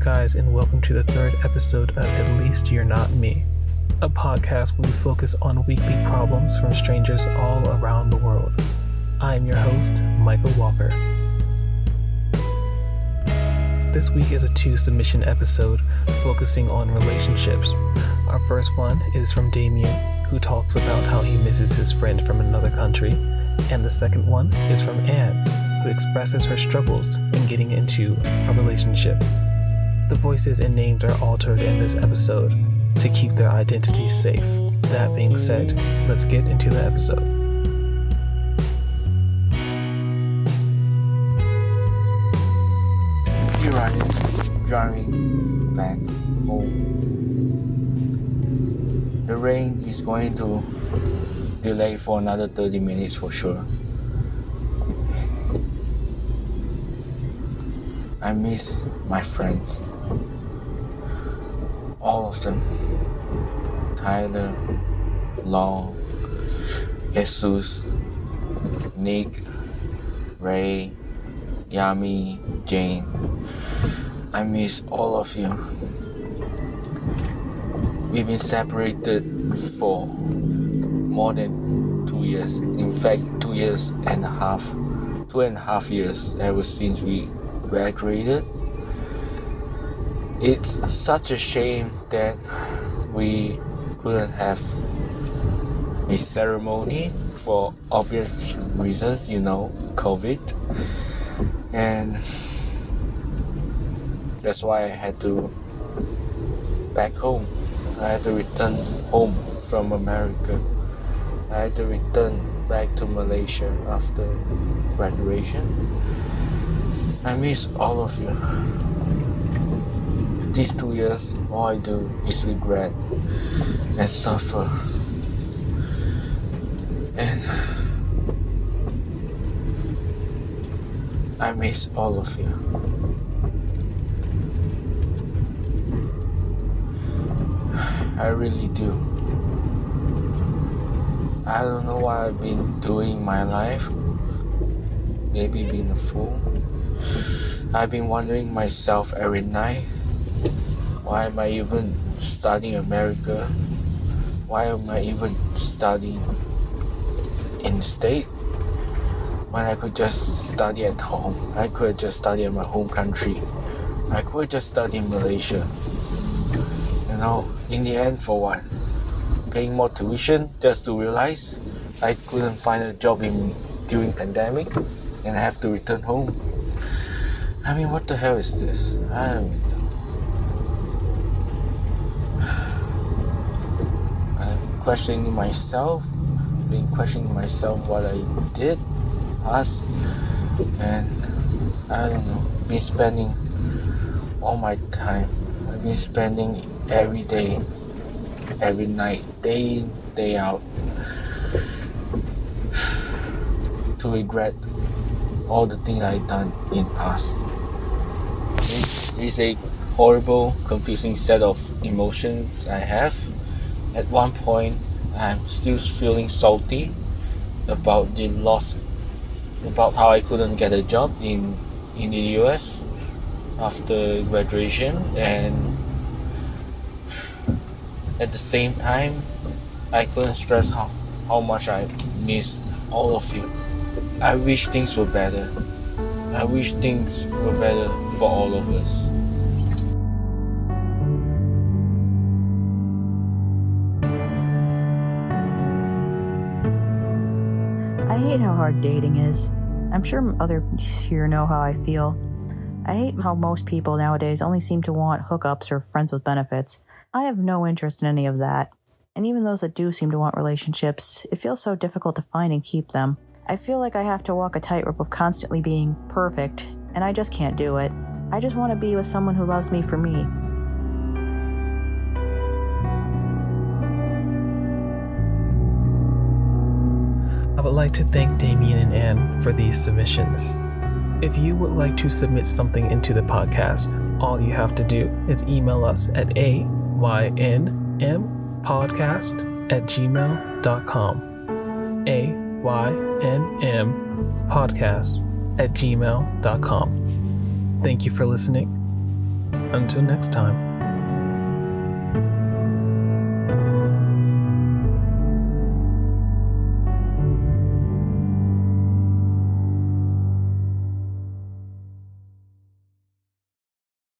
guys, and welcome to the third episode of At Least You're Not Me, a podcast where we focus on weekly problems from strangers all around the world. I am your host, Michael Walker. This week is a two submission episode focusing on relationships. Our first one is from Damien, who talks about how he misses his friend from another country, and the second one is from Anne, who expresses her struggles in getting into a relationship. The voices and names are altered in this episode to keep their identities safe. That being said, let's get into the episode. Driving back home. The rain is going to delay for another 30 minutes for sure. I miss my friends. Them. Tyler, Long, Jesus, Nick, Ray, Yami, Jane. I miss all of you. We've been separated for more than two years. In fact, two years and a half. Two and a half years ever since we graduated. It's such a shame that we couldn't have a ceremony for obvious reasons, you know, COVID. And that's why I had to back home. I had to return home from America. I had to return back to Malaysia after graduation. I miss all of you. These two years, all I do is regret and suffer. And I miss all of you. I really do. I don't know what I've been doing in my life. Maybe being a fool. I've been wondering myself every night. Why am I even studying America? Why am I even studying in state when I could just study at home? I could just study in my home country. I could just study in Malaysia. You know, in the end, for what? Paying more tuition just to realize I couldn't find a job in during pandemic and I have to return home. I mean, what the hell is this? I don't know. I'm questioning myself, been questioning myself what I did, us, and I don't know, been spending all my time. I've been spending every day, every night, day in, day out, to regret all the things I've done in past. It's a horrible, confusing set of emotions I have. At one point, I'm still feeling salty about the loss, about how I couldn't get a job in in the US after graduation, and at the same time, I couldn't stress how how much I miss all of you. I wish things were better. I wish things were better for all of us. Hate how hard dating is. I'm sure others here know how I feel. I hate how most people nowadays only seem to want hookups or friends with benefits. I have no interest in any of that. And even those that do seem to want relationships, it feels so difficult to find and keep them. I feel like I have to walk a tightrope of constantly being perfect, and I just can't do it. I just want to be with someone who loves me for me. Would like to thank Damien and Anne for these submissions. If you would like to submit something into the podcast, all you have to do is email us at aynmpodcast at gmail.com. A-Y-N-M podcast at gmail.com. Thank you for listening. Until next time.